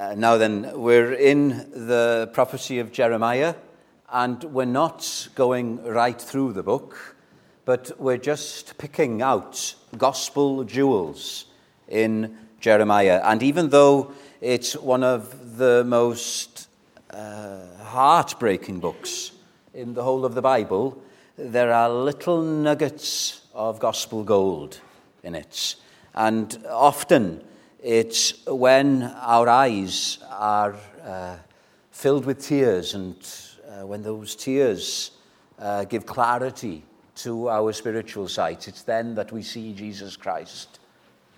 Uh, now then, we're in the prophecy of Jeremiah, and we're not going right through the book, but we're just picking out gospel jewels in Jeremiah. And even though it's one of the most uh, heartbreaking books in the whole of the Bible, there are little nuggets of gospel gold in it. And often, it's when our eyes are uh, filled with tears and uh, when those tears uh, give clarity to our spiritual sight, it's then that we see Jesus Christ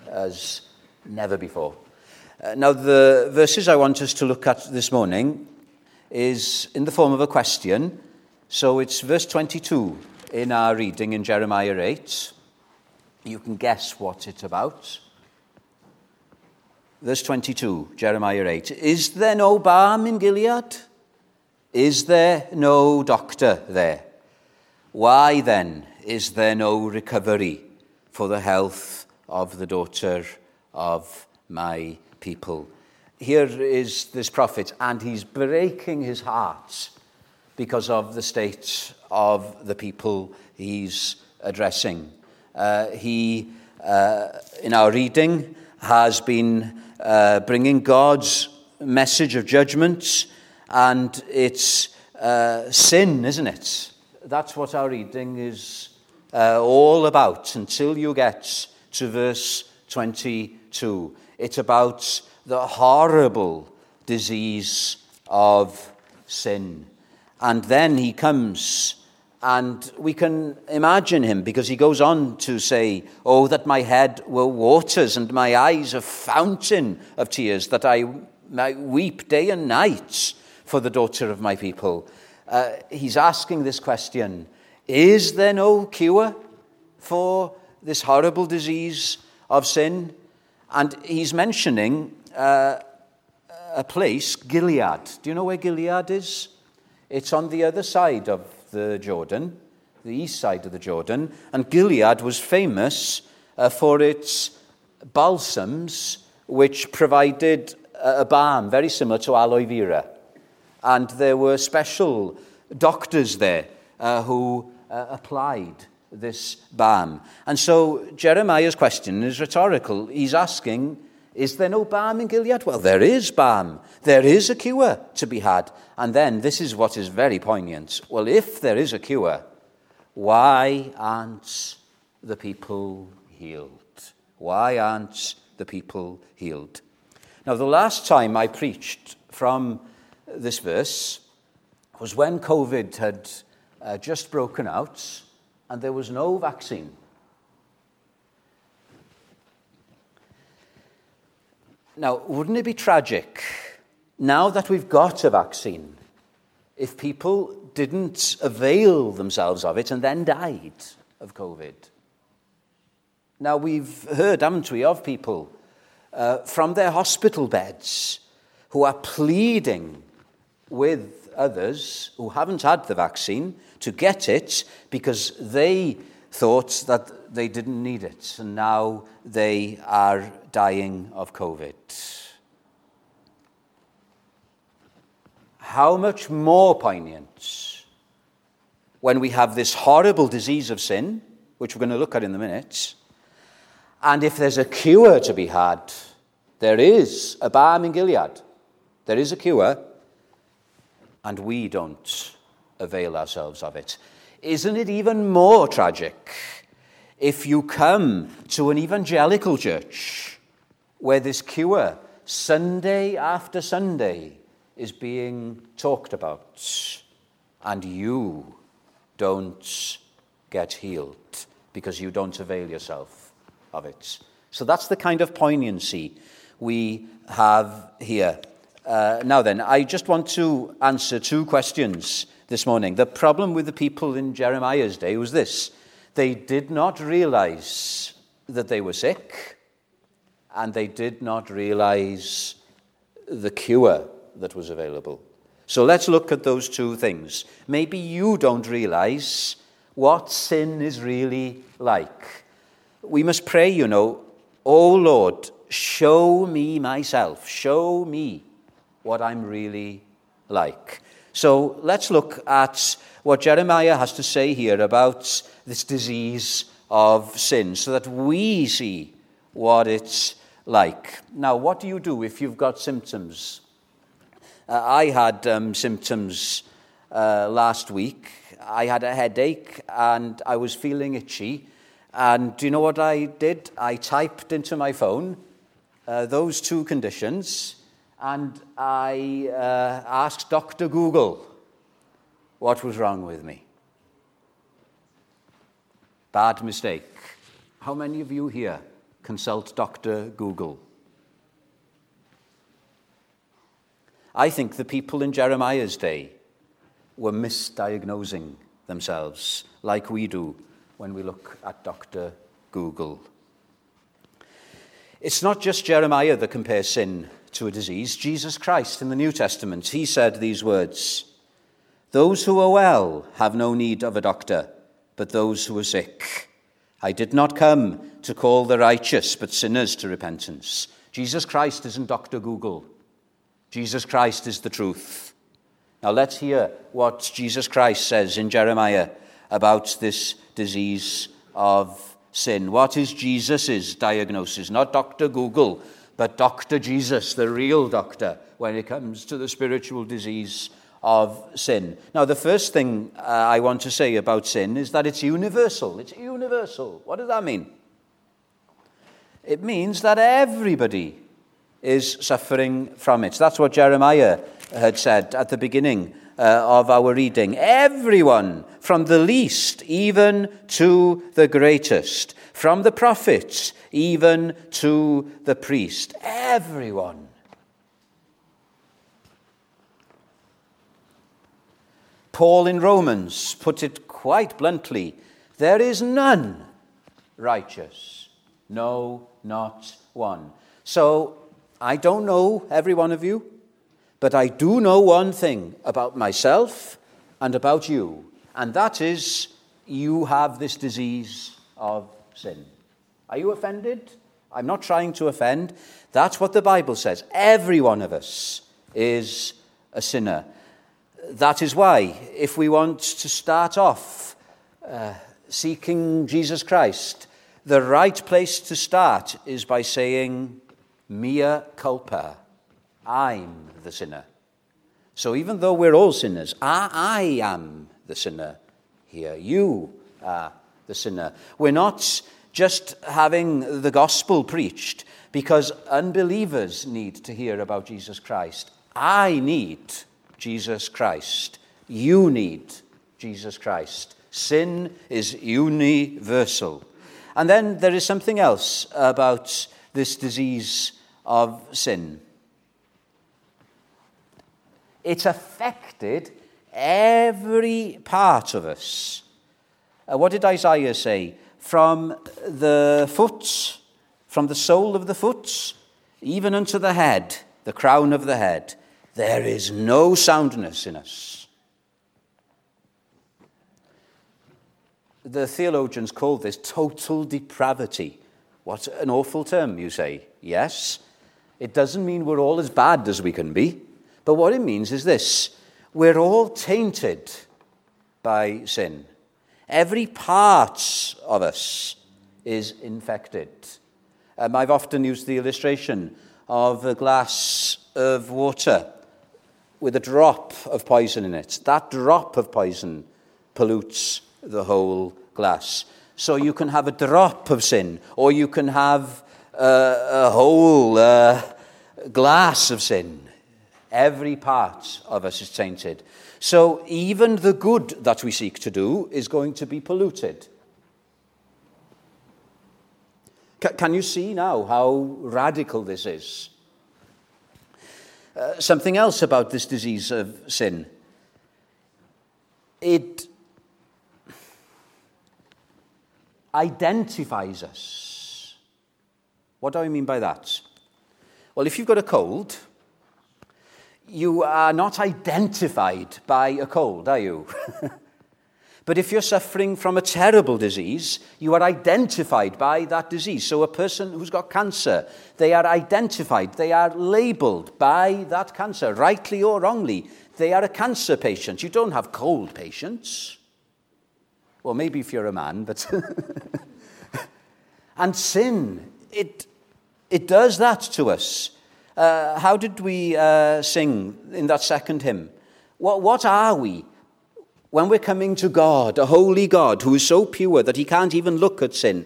as never before. Uh, now, the verses I want us to look at this morning is in the form of a question. So it's verse 22 in our reading in Jeremiah 8. You can guess what it's about. Verse 22, Jeremiah 8. Is there no balm in Gilead? Is there no doctor there? Why then is there no recovery for the health of the daughter of my people? Here is this prophet, and he's breaking his heart because of the state of the people he's addressing. Uh, he, uh, in our reading, has been uh, bringing God's message of judgment, and it's uh, sin, isn't it? That's what our reading is uh, all about until you get to verse 22. It's about the horrible disease of sin. And then he comes and we can imagine him because he goes on to say, Oh, that my head were waters and my eyes a fountain of tears, that I might weep day and night for the daughter of my people. Uh, he's asking this question Is there no cure for this horrible disease of sin? And he's mentioning uh, a place, Gilead. Do you know where Gilead is? It's on the other side of the Jordan, the east side of the Jordan, and Gilead was famous uh, for its balsams, which provided a balm very similar to aloe vera. And there were special doctors there uh, who uh, applied this balm. And so Jeremiah's question is rhetorical. He's asking, Is there no balm in Gilead? Well, there is balm. There is a cure to be had. And then this is what is very poignant. Well, if there is a cure, why aren't the people healed? Why aren't the people healed? Now, the last time I preached from this verse was when COVID had uh, just broken out and there was no vaccine. Now, wouldn't it be tragic now that we've got a vaccine, if people didn't avail themselves of it and then died of COVID. Now, we've heard, haven't we, of people uh, from their hospital beds who are pleading with others who haven't had the vaccine to get it because they thought that they didn't need it, and now they are dying of COVID. how much more poignant when we have this horrible disease of sin, which we're going to look at in a minute, and if there's a cure to be had, there is a balm in Gilead. There is a cure, and we don't avail ourselves of it. Isn't it even more tragic if you come to an evangelical church where this cure, Sunday after Sunday, is being talked about, and you don't get healed because you don't avail yourself of it. So that's the kind of poignancy we have here. Uh, now, then, I just want to answer two questions this morning. The problem with the people in Jeremiah's day was this they did not realize that they were sick, and they did not realize the cure that was available. So let's look at those two things. Maybe you don't realize what sin is really like. We must pray, you know, Oh Lord, show me myself, show me what I'm really like. So let's look at what Jeremiah has to say here about this disease of sin so that we see what it's like. Now, what do you do if you've got symptoms? Uh, I had um, symptoms uh, last week. I had a headache and I was feeling itchy. And do you know what I did? I typed into my phone uh, those two conditions and I uh, asked Dr. Google what was wrong with me. Bad mistake. How many of you here consult Dr. Google? I think the people in Jeremiah's day were misdiagnosing themselves like we do when we look at Dr. Google. It's not just Jeremiah that compares sin to a disease. Jesus Christ in the New Testament, he said these words Those who are well have no need of a doctor, but those who are sick. I did not come to call the righteous, but sinners to repentance. Jesus Christ isn't Dr. Google. Jesus Christ is the truth. Now let's hear what Jesus Christ says in Jeremiah about this disease of sin. What is Jesus' diagnosis? Not Dr. Google, but Dr. Jesus, the real doctor, when it comes to the spiritual disease of sin. Now, the first thing uh, I want to say about sin is that it's universal. It's universal. What does that mean? It means that everybody is suffering from it. That's what Jeremiah had said at the beginning uh, of our reading. Everyone, from the least even to the greatest, from the prophets even to the priest, everyone. Paul in Romans put it quite bluntly there is none righteous, no, not one. So I don't know every one of you, but I do know one thing about myself and about you, and that is you have this disease of sin. Are you offended? I'm not trying to offend. That's what the Bible says. Every one of us is a sinner. That is why, if we want to start off uh, seeking Jesus Christ, the right place to start is by saying, Mea culpa. I'm the sinner. So even though we're all sinners, I, I am the sinner here. You are the sinner. We're not just having the gospel preached because unbelievers need to hear about Jesus Christ. I need Jesus Christ. You need Jesus Christ. Sin is universal. And then there is something else about this disease of sin. It affected every part of us. Uh, what did Isaiah say? From the foot, from the sole of the foot, even unto the head, the crown of the head, there is no soundness in us. The theologians call this total depravity. What an awful term, you say. Yes, it doesn't mean we're all as bad as we can be. But what it means is this we're all tainted by sin. Every part of us is infected. Um, I've often used the illustration of a glass of water with a drop of poison in it. That drop of poison pollutes the whole glass. So you can have a drop of sin, or you can have uh, a whole uh, glass of sin. Every part of us is tainted. So even the good that we seek to do is going to be polluted. C- can you see now how radical this is? Uh, something else about this disease of sin. It identifies us. What do I mean by that? Well, if you've got a cold, you are not identified by a cold, are you? But if you're suffering from a terrible disease, you are identified by that disease. So a person who's got cancer, they are identified, they are labeled by that cancer, rightly or wrongly. They are a cancer patient. You don't have cold patients. Well, maybe if you're a man, but. and sin, it, it does that to us. Uh, how did we uh, sing in that second hymn? What, what are we? when we're coming to God, a holy God who is so pure that he can't even look at sin,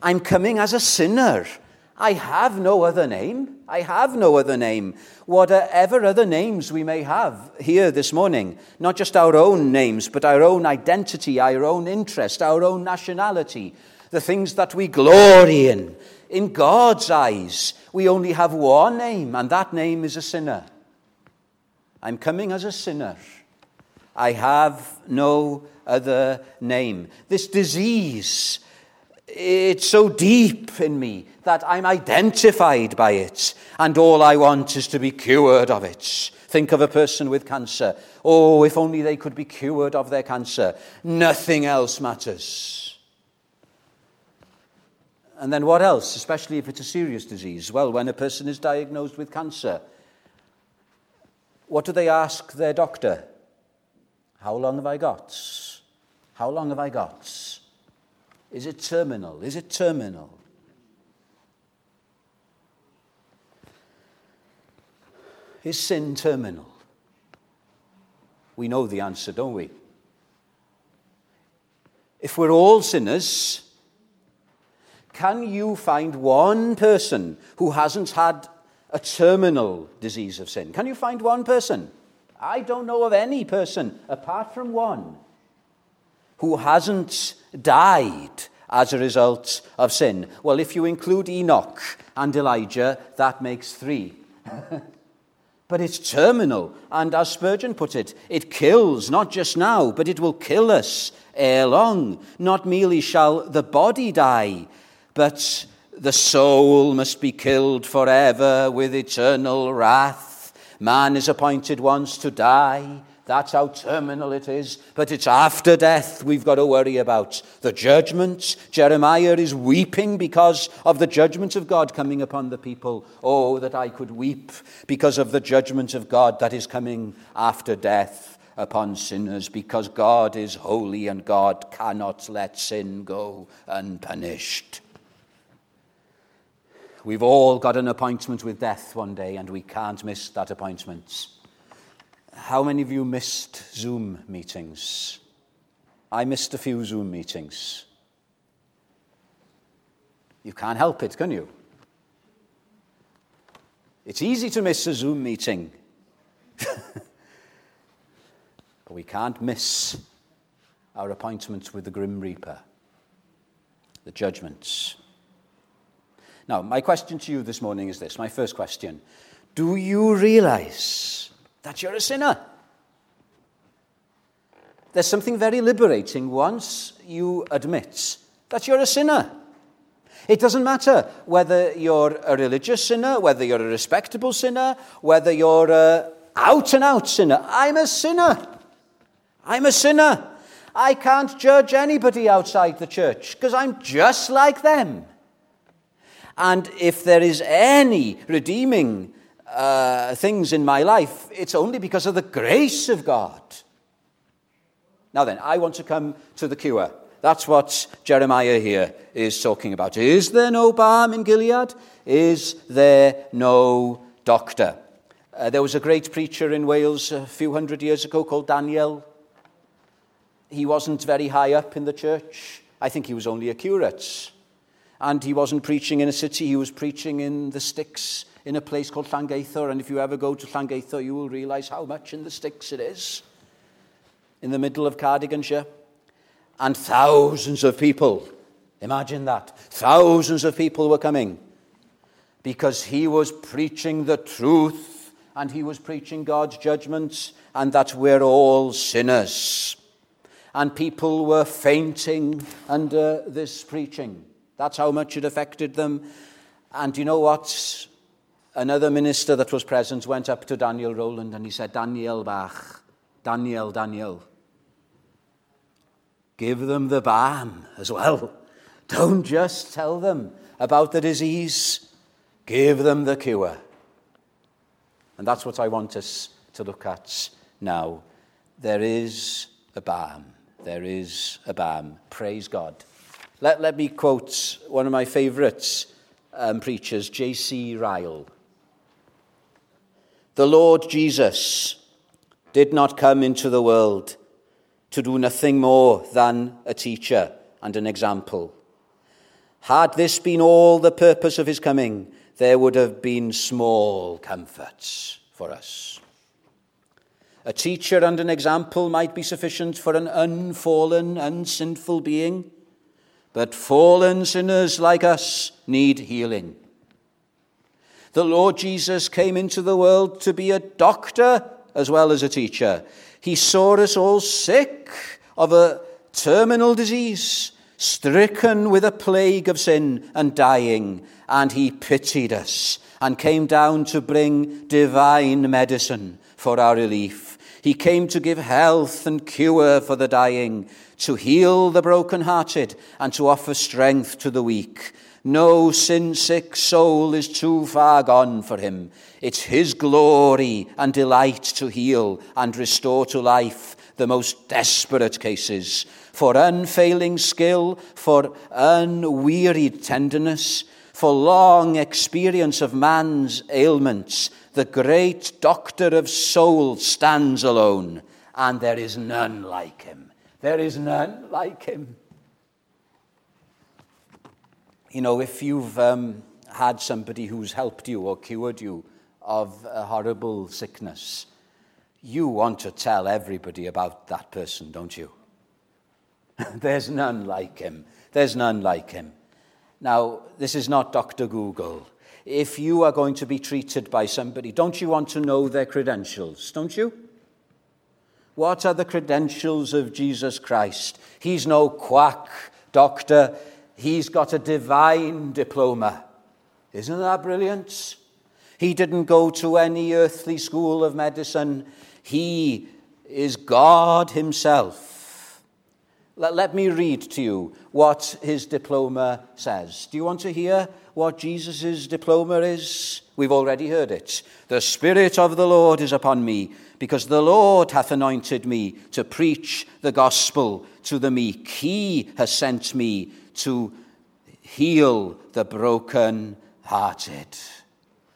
I'm coming as a sinner. I have no other name. I have no other name. Whatever other names we may have here this morning, not just our own names, but our own identity, our own interest, our own nationality, the things that we glory in. In God's eyes, we only have one name, and that name is a sinner. I'm coming as a sinner. I have no other name. This disease, it's so deep in me that I'm identified by it, and all I want is to be cured of it. Think of a person with cancer. Oh, if only they could be cured of their cancer. Nothing else matters. And then what else, especially if it's a serious disease? Well, when a person is diagnosed with cancer, what do they ask their doctor? How long have I got? How long have I got? Is it terminal? Is it terminal? Is sin terminal? We know the answer, don't we? If we're all sinners, can you find one person who hasn't had a terminal disease of sin? Can you find one person? I don't know of any person, apart from one, who hasn't died as a result of sin. Well, if you include Enoch and Elijah, that makes three. but it's terminal, and as Spurgeon put it, it kills not just now, but it will kill us ere long. Not merely shall the body die, but the soul must be killed forever with eternal wrath. Man is appointed once to die. That's how terminal it is. But it's after death we've got to worry about the judgment. Jeremiah is weeping because of the judgment of God coming upon the people. Oh, that I could weep because of the judgment of God that is coming after death upon sinners, because God is holy and God cannot let sin go unpunished. We've all got an appointment with death one day, and we can't miss that appointment. How many of you missed Zoom meetings? I missed a few Zoom meetings. You can't help it, can you? It's easy to miss a Zoom meeting. but we can't miss our appointment with the Grim Reaper, the judgments. Now, my question to you this morning is this my first question Do you realize that you're a sinner? There's something very liberating once you admit that you're a sinner. It doesn't matter whether you're a religious sinner, whether you're a respectable sinner, whether you're a out and out sinner. I'm a sinner. I'm a sinner. I can't judge anybody outside the church because I'm just like them. And if there is any redeeming uh, things in my life, it's only because of the grace of God. Now then, I want to come to the cure. That's what Jeremiah here is talking about. Is there no balm in Gilead? Is there no doctor? Uh, there was a great preacher in Wales a few hundred years ago called Daniel. He wasn't very high up in the church. I think he was only a curate. And he wasn't preaching in a city, he was preaching in the sticks in a place called Llangeitho. And if you ever go to Llangeitho, you will realize how much in the sticks it is in the middle of Cardiganshire. And thousands of people, imagine that, thousands of people were coming because he was preaching the truth and he was preaching God's judgments and that we're all sinners. And people were fainting under this preaching. That's how much it affected them. And you know what? Another minister that was present went up to Daniel Rowland and he said, Daniel Bach, Daniel, Daniel. give them the balm as well. Don't just tell them about the disease, give them the cure. And that's what I want us to look at now. There is a balm. There is a balm. Praise God. Let, let me quote one of my favourite um, preachers, J.C. Ryle. The Lord Jesus did not come into the world to do nothing more than a teacher and an example. Had this been all the purpose of his coming, there would have been small comforts for us. A teacher and an example might be sufficient for an unfallen, unsinful being, but fallen sinners like us need healing. The Lord Jesus came into the world to be a doctor as well as a teacher. He saw us all sick of a terminal disease, stricken with a plague of sin and dying, and he pitied us and came down to bring divine medicine for our relief. He came to give health and cure for the dying, to heal the broken-hearted, and to offer strength to the weak. No sin-sick soul is too far gone for him. It's his glory and delight to heal and restore to life the most desperate cases. For unfailing skill, for unwearied tenderness, for long experience of man's ailments, the great doctor of souls stands alone, and there is none like him. There is none like him. You know, if you've um, had somebody who's helped you or cured you of a horrible sickness, you want to tell everybody about that person, don't you? There's none like him. There's none like him. Now, this is not Dr. Google if you are going to be treated by somebody, don't you want to know their credentials? Don't you? What are the credentials of Jesus Christ? He's no quack doctor, he's got a divine diploma. Isn't that brilliant? He didn't go to any earthly school of medicine. He is God Himself. Let, let me read to you what his diploma says. Do you want to hear what Jesus' diploma is? We've already heard it. The Spirit of the Lord is upon me, because the Lord hath anointed me to preach the gospel to the meek. He has sent me to heal the broken hearted.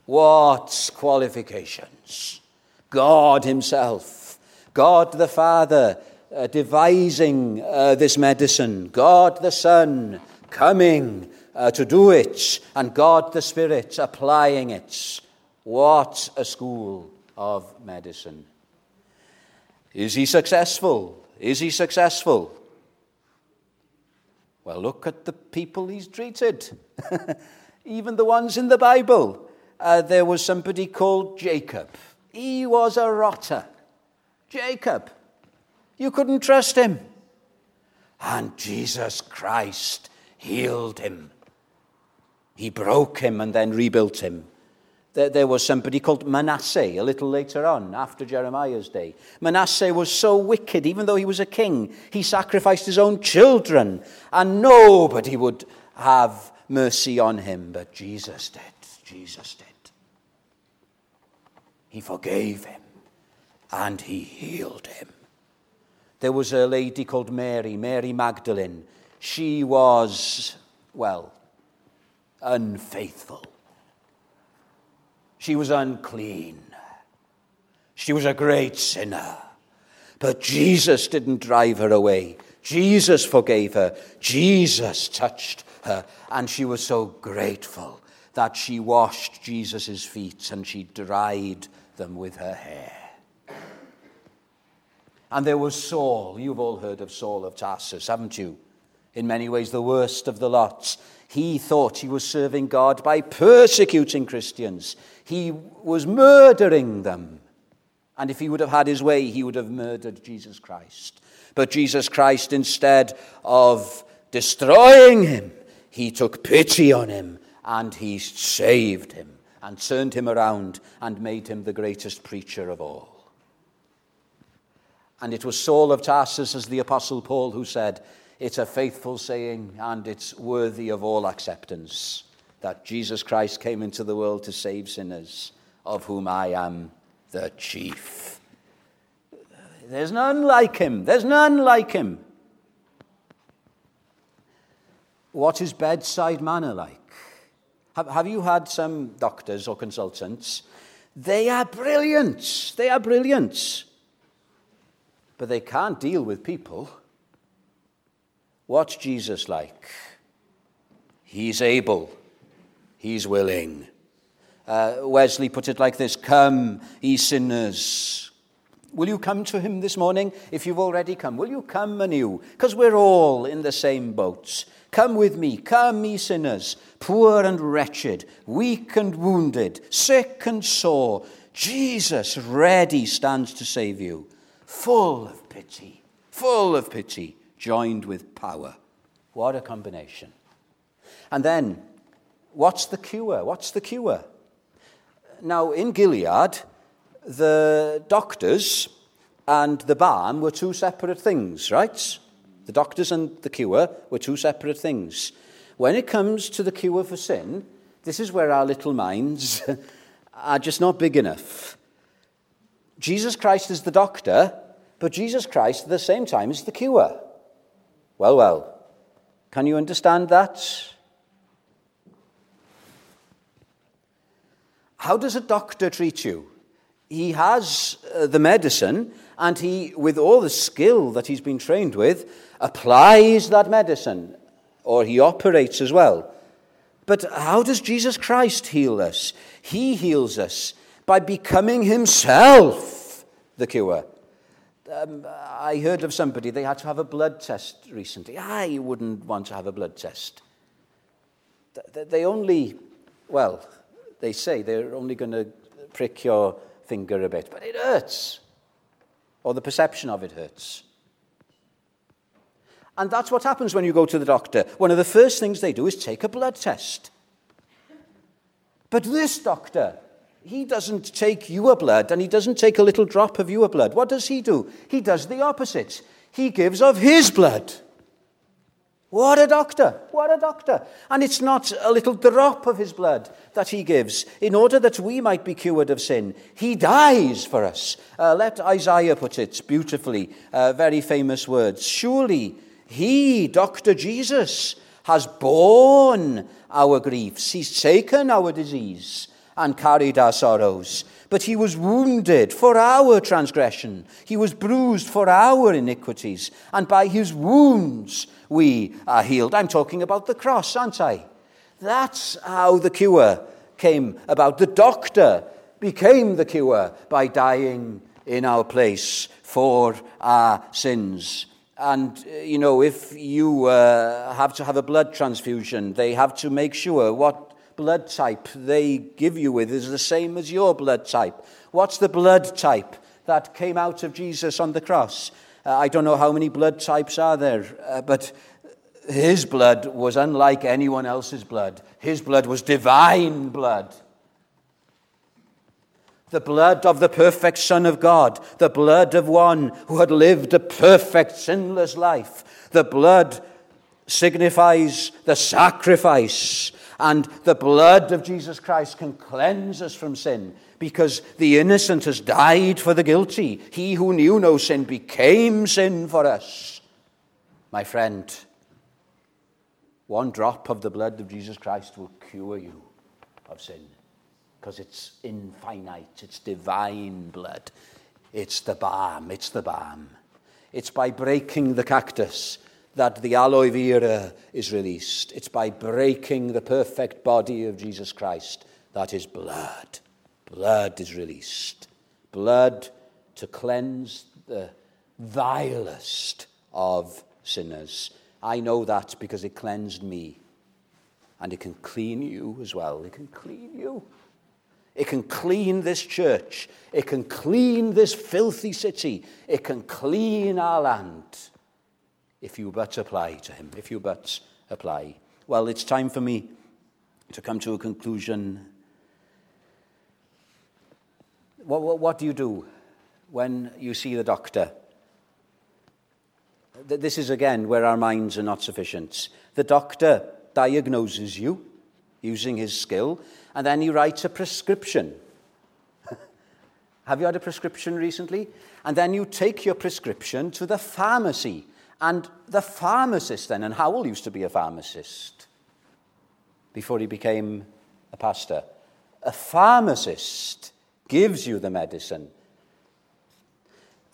What qualifications! God Himself, God the Father, uh, devising uh, this medicine, God the Son coming uh, to do it, and God the Spirit applying it. What a school of medicine. Is he successful? Is he successful? Well, look at the people he's treated. Even the ones in the Bible. Uh, there was somebody called Jacob. He was a rotter. Jacob. You couldn't trust him. And Jesus Christ healed him. He broke him and then rebuilt him. There, was somebody called Manasseh a little later on, after Jeremiah's day. Manasseh was so wicked, even though he was a king, he sacrificed his own children, and nobody would have mercy on him, but Jesus did. Jesus did. He forgave him and he healed him. There was a lady called Mary, Mary Magdalene. She was, well, unfaithful. She was unclean. She was a great sinner. But Jesus didn't drive her away. Jesus forgave her. Jesus touched her. And she was so grateful that she washed Jesus' feet and she dried them with her hair. And there was Saul. You've all heard of Saul of Tarsus, haven't you? In many ways, the worst of the lots. He thought he was serving God by persecuting Christians. He was murdering them. And if he would have had his way, he would have murdered Jesus Christ. But Jesus Christ, instead of destroying him, he took pity on him and he saved him and turned him around and made him the greatest preacher of all. And it was Saul of Tarsus, as the Apostle Paul, who said, It's a faithful saying and it's worthy of all acceptance that Jesus Christ came into the world to save sinners, of whom I am the chief. There's none like him. There's none like him. What's bedside manner like? Have, have you had some doctors or consultants? They are brilliant. They are brilliant. But they can't deal with people. What's Jesus like? He's able. He's willing. Uh, Wesley put it like this Come, ye sinners. Will you come to him this morning? If you've already come, will you come anew? Because we're all in the same boats. Come with me, come, ye sinners, poor and wretched, weak and wounded, sick and sore. Jesus ready stands to save you, full of pity, full of pity, joined with power. What a combination. And then, what's the cure? What's the cure? Now, in Gilead, the doctors and the balm were two separate things, right? The doctors and the cure were two separate things. When it comes to the cure for sin, this is where our little minds are just not big enough. Jesus Christ is the doctor, but Jesus Christ at the same time is the cure. Well, well, can you understand that? How does a doctor treat you? He has uh, the medicine, and he, with all the skill that he's been trained with, applies that medicine, or he operates as well. But how does Jesus Christ heal us? He heals us by becoming himself the cure. Um, I heard of somebody, they had to have a blood test recently. I wouldn't want to have a blood test. They only, well, they say they're only going to prick your finger a bit, but it hurts. Or the perception of it hurts. And that's what happens when you go to the doctor. One of the first things they do is take a blood test. But this doctor, he doesn't take your blood and he doesn't take a little drop of your blood. What does he do? He does the opposite. He gives of his blood. What a doctor! What a doctor! And it's not a little drop of his blood that he gives in order that we might be cured of sin. He dies for us. Uh, let Isaiah put it beautifully, uh, very famous words. Surely he, Dr. Jesus, has borne our griefs, he's taken our disease and carried our sorrows. But he was wounded for our transgression, he was bruised for our iniquities, and by his wounds we are healed. I'm talking about the cross, aren't I? That's how the cure came about. The doctor became the cure by dying in our place for our sins. And, uh, you know, if you uh, have to have a blood transfusion, they have to make sure what blood type they give you with is the same as your blood type. What's the blood type that came out of Jesus on the cross? Uh, I don't know how many blood types are there, uh, but his blood was unlike anyone else's blood. His blood was divine blood. The blood of the perfect Son of God, the blood of one who had lived a perfect, sinless life. The blood signifies the sacrifice and the blood of Jesus Christ can cleanse us from sin because the innocent has died for the guilty. He who knew no sin became sin for us. My friend, one drop of the blood of Jesus Christ will cure you of sin because it's infinite, it's divine blood. It's the balm, it's the balm. It's by breaking the cactus that the aloe vera is released. It's by breaking the perfect body of Jesus Christ that his blood, blood is released. Blood to cleanse the vilest of sinners. I know that because it cleansed me. And it can clean you as well. It can clean you. It can clean this church. It can clean this filthy city. It can clean our land if you but apply to him, if you but apply. Well, it's time for me to come to a conclusion. What, what, what do you do when you see the doctor? this is again where our minds are not sufficient. The doctor diagnoses you using his skill, and then he writes a prescription. Have you had a prescription recently? And then you take your prescription to the pharmacy. And the pharmacist then, and Howell used to be a pharmacist before he became a pastor. A pharmacist gives you the medicine.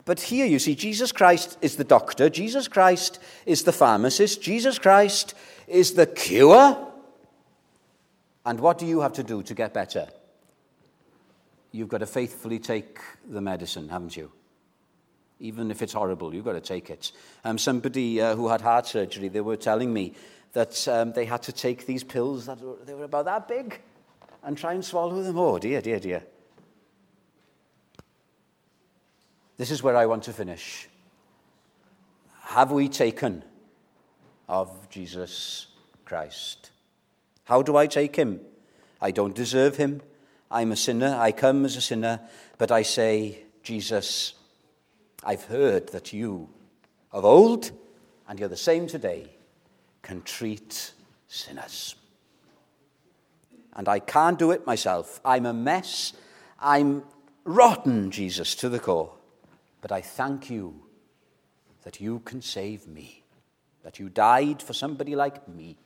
But here you see, Jesus Christ is the doctor, Jesus Christ is the pharmacist, Jesus Christ is the cure. And what do you have to do to get better? You've got to faithfully take the medicine, haven't you? Even if it's horrible, you've got to take it. Um, somebody uh, who had heart surgery, they were telling me that um, they had to take these pills that were, they were about that big and try and swallow them. Oh, dear, dear, dear. This is where I want to finish. Have we taken of Jesus Christ? How do I take him? I don't deserve him. I'm a sinner. I come as a sinner. But I say, Jesus, I've heard that you of old, and you're the same today, can treat sinners. And I can't do it myself. I'm a mess. I'm rotten, Jesus, to the core. But I thank you that you can save me, that you died for somebody like me.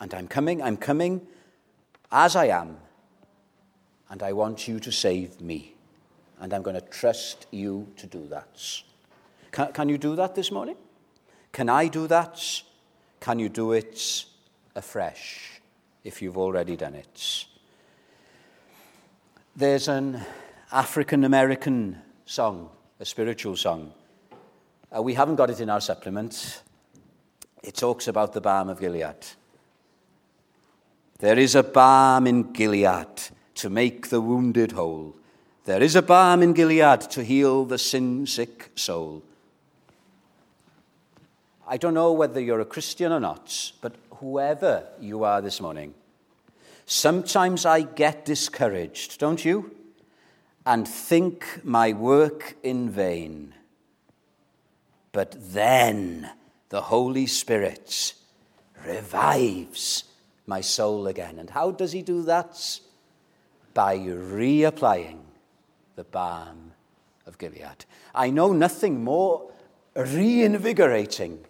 And I'm coming, I'm coming as I am, and I want you to save me. And I'm going to trust you to do that. Can, can you do that this morning? Can I do that? Can you do it afresh if you've already done it? There's an African American song a spiritual song. Uh, we haven't got it in our supplement. It talks about the balm of Gilead. There is a balm in Gilead to make the wounded whole. There is a balm in Gilead to heal the sin sick soul. I don't know whether you're a Christian or not, but whoever you are this morning, sometimes I get discouraged, don't you? and think my work in vain. But then the Holy Spirit revives my soul again. And how does he do that? By reapplying the balm of Gilead. I know nothing more reinvigorating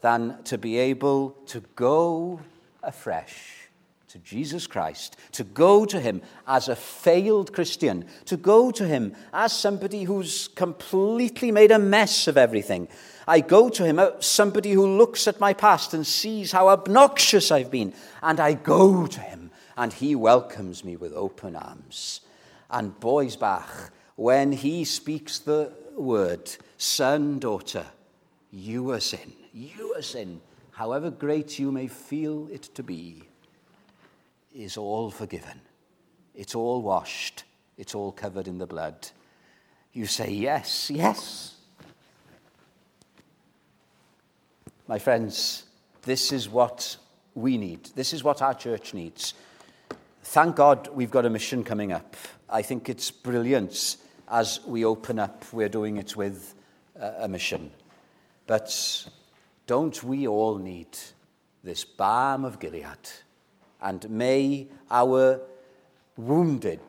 than to be able to go afresh to Jesus Christ, to go to him as a failed Christian, to go to him as somebody who's completely made a mess of everything. I go to him as somebody who looks at my past and sees how obnoxious I've been, and I go to him, and he welcomes me with open arms. And Boisbach, when he speaks the word, son, daughter, you are sin, you are sin, however great you may feel it to be is all forgiven. It's all washed. It's all covered in the blood. You say, Yes, yes. My friends, this is what we need. This is what our church needs. Thank God we've got a mission coming up. I think it's brilliant as we open up, we're doing it with uh, a mission. But don't we all need this balm of Gilead? and may our wounded,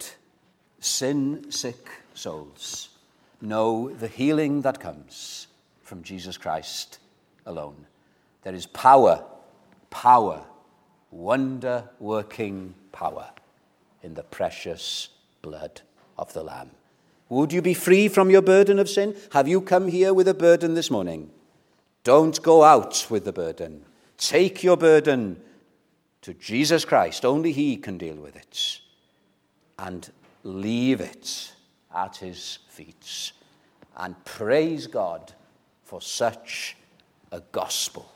sin sick souls know the healing that comes from Jesus Christ alone. There is power, power, wonder working power in the precious blood of the Lamb. Would you be free from your burden of sin? Have you come here with a burden this morning? Don't go out with the burden. Take your burden to Jesus Christ. Only He can deal with it. And leave it at His feet. And praise God for such a gospel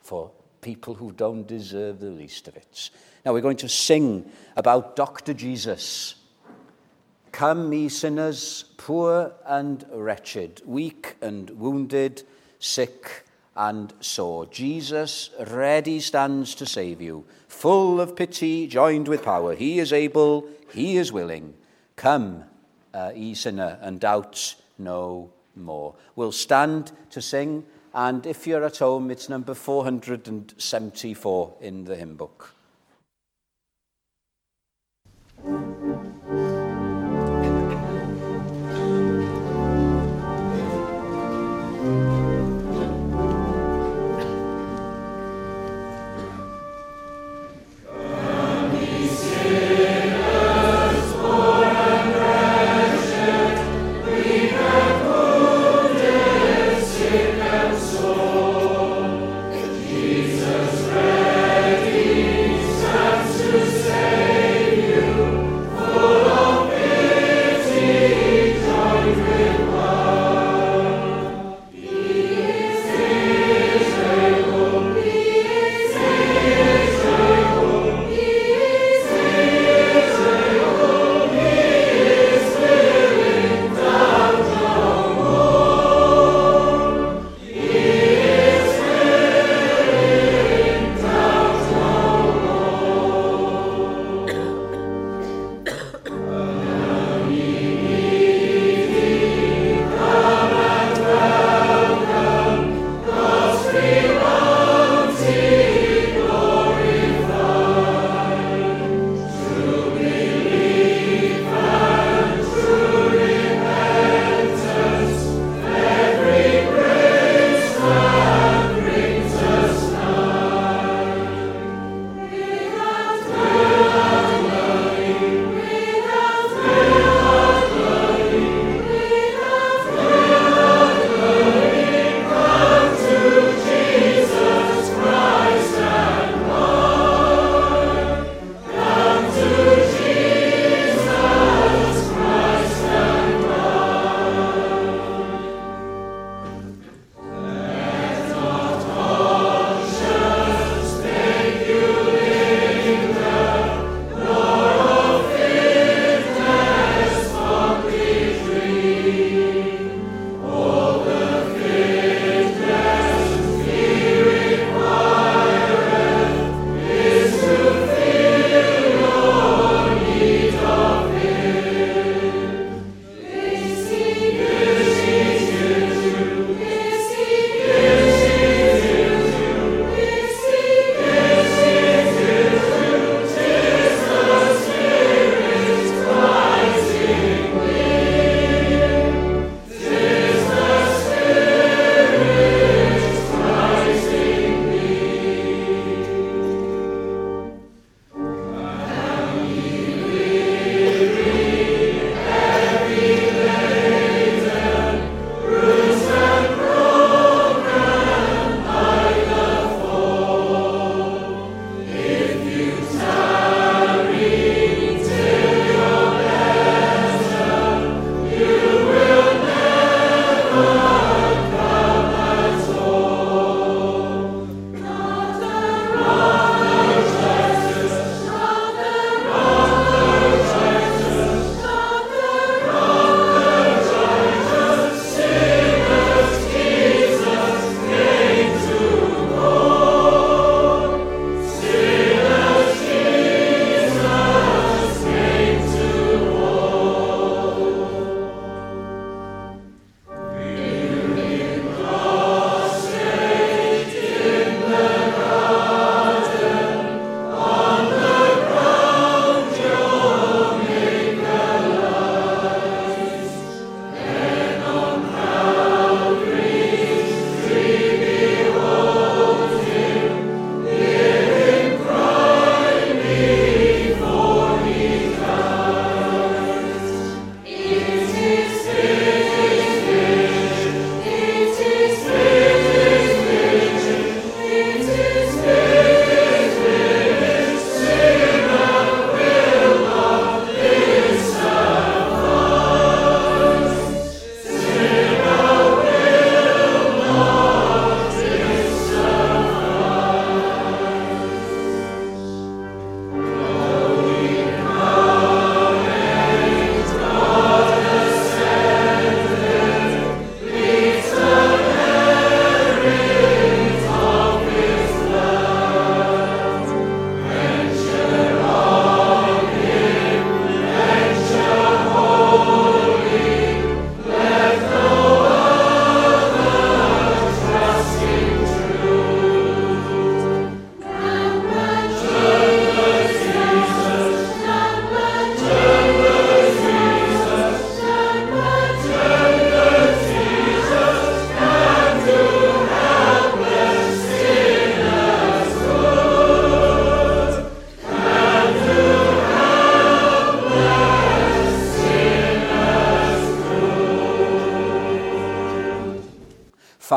for people who don't deserve the least of it. Now we're going to sing about Dr. Jesus. Come, ye sinners, poor and wretched, weak and wounded, sick and sore. Jesus ready stands to save you, full of pity, joined with power. He is able, he is willing. Come, uh, ye sinner, and doubt no more. We'll stand to sing And if you're at home, it's number 474 in the hymn book.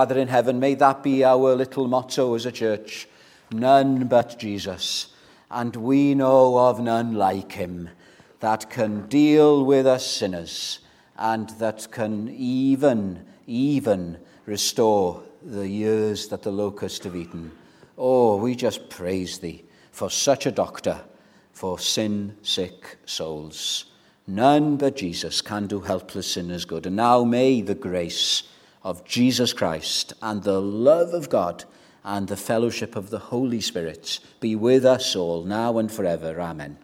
Father in heaven, may that be our little motto as a church. None but Jesus. And we know of none like him that can deal with us sinners and that can even, even restore the years that the locust have eaten. Oh, we just praise thee for such a doctor for sin sick souls. None but Jesus can do helpless sinners good. And now may the grace of Jesus Christ and the love of God and the fellowship of the Holy Spirit be with us all now and forever. Amen.